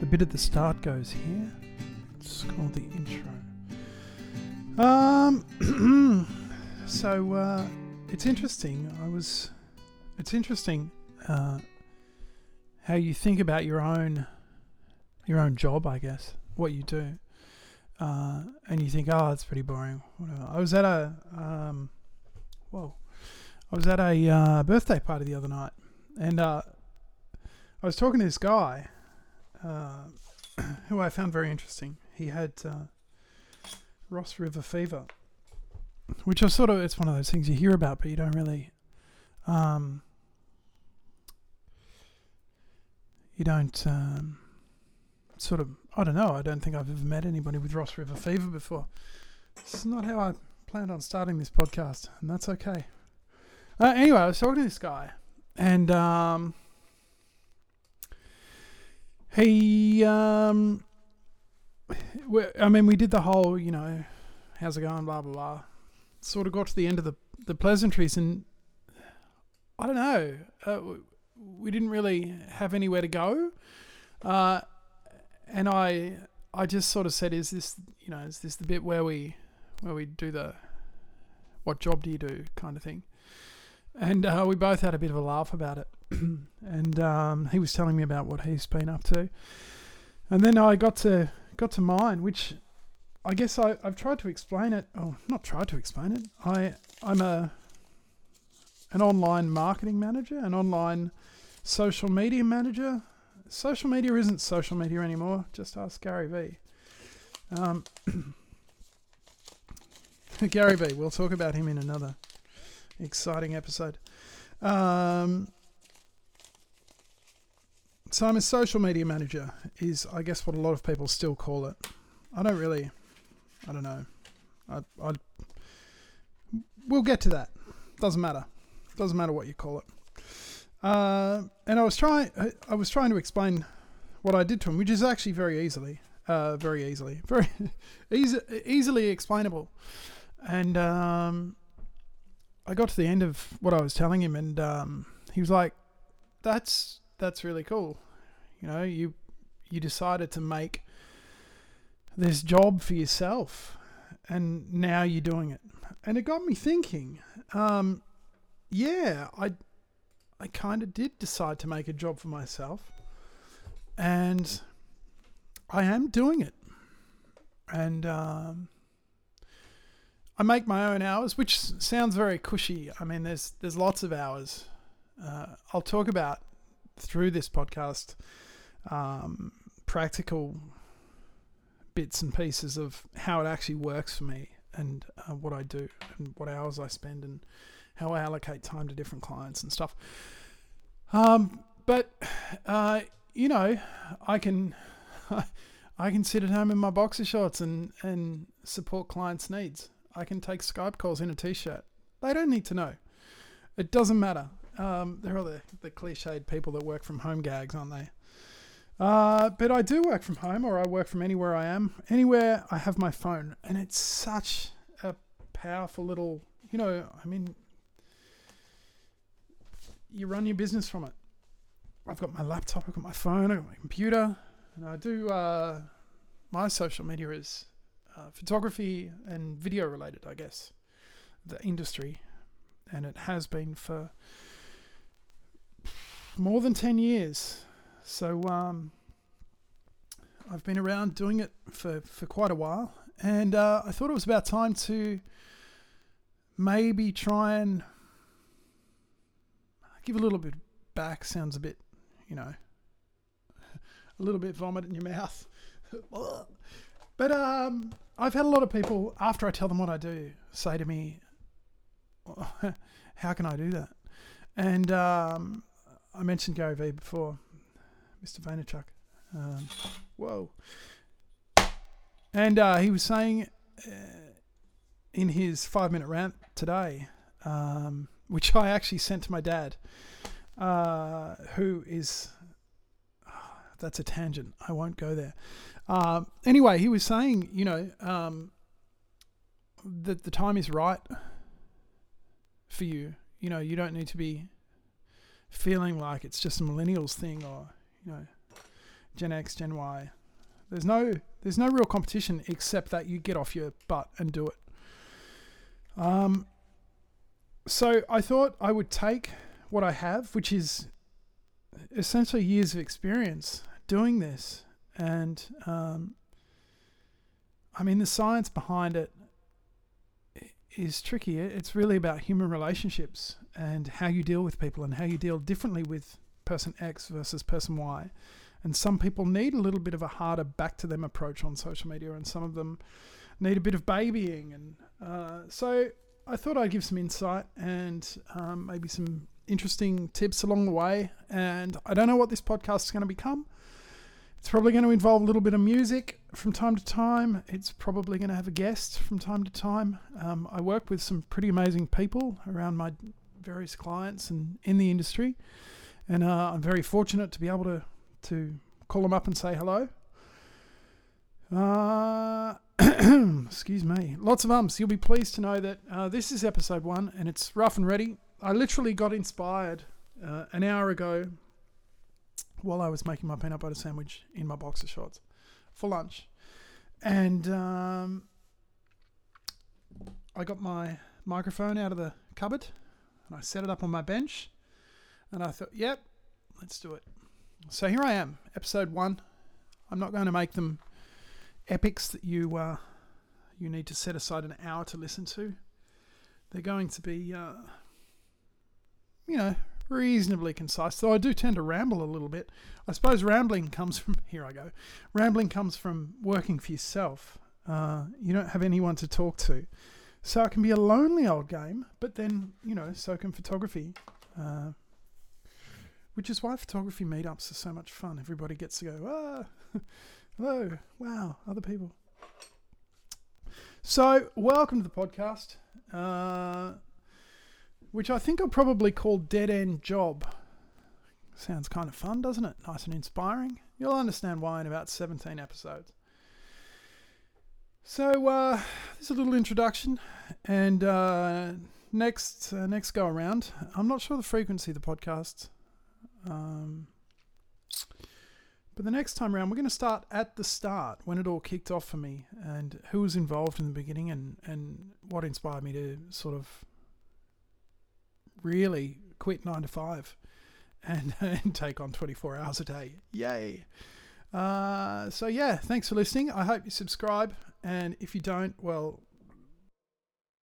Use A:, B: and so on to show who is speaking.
A: the bit at the start goes here. It's called the intro. Um, so uh, it's interesting. I was. It's interesting uh, how you think about your own your own job, I guess, what you do, uh, and you think, oh, it's pretty boring. Whatever. I was at a um, whoa, I was at a uh, birthday party the other night, and uh, I was talking to this guy uh, who I found very interesting. He had uh, Ross River fever, which is sort of it's one of those things you hear about, but you don't really. Um, you don't um, sort of I don't know. I don't think I've ever met anybody with Ross River fever before. It's not how I planned on starting this podcast, and that's okay. Uh, anyway, I was talking to this guy, and um, he, um, I mean, we did the whole, you know, how's it going, blah blah blah. Sort of got to the end of the the pleasantries, and I don't know. Uh, we didn't really have anywhere to go, uh, and I, I just sort of said, "Is this, you know, is this the bit where we, where we do the, what job do you do, kind of thing?" And uh, we both had a bit of a laugh about it. and um, he was telling me about what he's been up to. And then I got to got to mine, which I guess I, I've tried to explain it. Oh, not tried to explain it. I I'm a an online marketing manager, an online social media manager. Social media isn't social media anymore. Just ask Gary Vee. Um, Gary Vee. We'll talk about him in another exciting episode. Um, so I'm a social media manager. Is I guess what a lot of people still call it. I don't really. I don't know. I. I we'll get to that. Doesn't matter. Doesn't matter what you call it. Uh, and I was trying. I was trying to explain what I did to him, which is actually very easily, uh, very easily, very easy, easily explainable. And um, I got to the end of what I was telling him, and um, he was like, "That's that's really cool. You know, you you decided to make this job for yourself, and now you're doing it." And it got me thinking. Um, yeah, I I kind of did decide to make a job for myself, and I am doing it, and. Um, I make my own hours, which sounds very cushy. I mean, there's there's lots of hours. Uh, I'll talk about through this podcast um, practical bits and pieces of how it actually works for me and uh, what I do and what hours I spend and how I allocate time to different clients and stuff. Um, but uh, you know, I can I can sit at home in my boxer shorts and and support clients' needs. I can take Skype calls in a t-shirt. They don't need to know. It doesn't matter. Um, they're all the, the cliched people that work from home gags, aren't they? Uh, but I do work from home, or I work from anywhere I am. Anywhere I have my phone, and it's such a powerful little. You know, I mean, you run your business from it. I've got my laptop, I've got my phone, I've got my computer, and I do. Uh, my social media is uh, photography and video related, I guess, the industry, and it has been for more than 10 years. So um, I've been around doing it for, for quite a while, and uh, I thought it was about time to maybe try and give a little bit back. Sounds a bit, you know, a little bit vomit in your mouth. But um, I've had a lot of people after I tell them what I do say to me, "How can I do that?" And um, I mentioned Gary Vee before, Mr. Vaynerchuk. Um, whoa! And uh, he was saying uh, in his five-minute rant today, um, which I actually sent to my dad, uh, who is. That's a tangent. I won't go there. Um, anyway, he was saying, you know, um, that the time is right for you. You know, you don't need to be feeling like it's just a millennials thing or, you know, Gen X, Gen Y. There's no there's no real competition except that you get off your butt and do it. Um, so I thought I would take what I have, which is essentially years of experience doing this, and um, I mean the science behind it is tricky. It's really about human relationships and how you deal with people and how you deal differently with person X versus person Y. And some people need a little bit of a harder back to them approach on social media, and some of them need a bit of babying. And uh, so I thought I'd give some insight and um, maybe some interesting tips along the way. And I don't know what this podcast is going to become. It's probably going to involve a little bit of music from time to time. It's probably going to have a guest from time to time. Um, I work with some pretty amazing people around my various clients and in the industry, and uh, I'm very fortunate to be able to to call them up and say hello. Uh, excuse me. Lots of ums. You'll be pleased to know that uh, this is episode one, and it's rough and ready. I literally got inspired uh, an hour ago while I was making my peanut butter sandwich in my boxer shorts for lunch. And um, I got my microphone out of the cupboard and I set it up on my bench. And I thought, yep, let's do it. So here I am, episode one. I'm not going to make them epics that you uh, you need to set aside an hour to listen to. They're going to be, uh, you know, reasonably concise, though I do tend to ramble a little bit. I suppose rambling comes from, here I go, rambling comes from working for yourself. Uh, you don't have anyone to talk to. So it can be a lonely old game, but then, you know, so can photography. Uh, which is why photography meetups are so much fun. Everybody gets to go, ah, hello, wow, other people. So, welcome to the podcast. Uh, which I think I'll probably call Dead End Job. Sounds kind of fun, doesn't it? Nice and inspiring. You'll understand why in about 17 episodes. So, uh, there's a little introduction, and uh, next uh, next go around, I'm not sure the frequency of the podcast, um, but the next time around, we're going to start at the start when it all kicked off for me, and who was involved in the beginning, and and what inspired me to sort of really quit nine to five and, and take on 24 hours a day. Yay. Uh, so, yeah, thanks for listening. I hope you subscribe. And if you don't, well,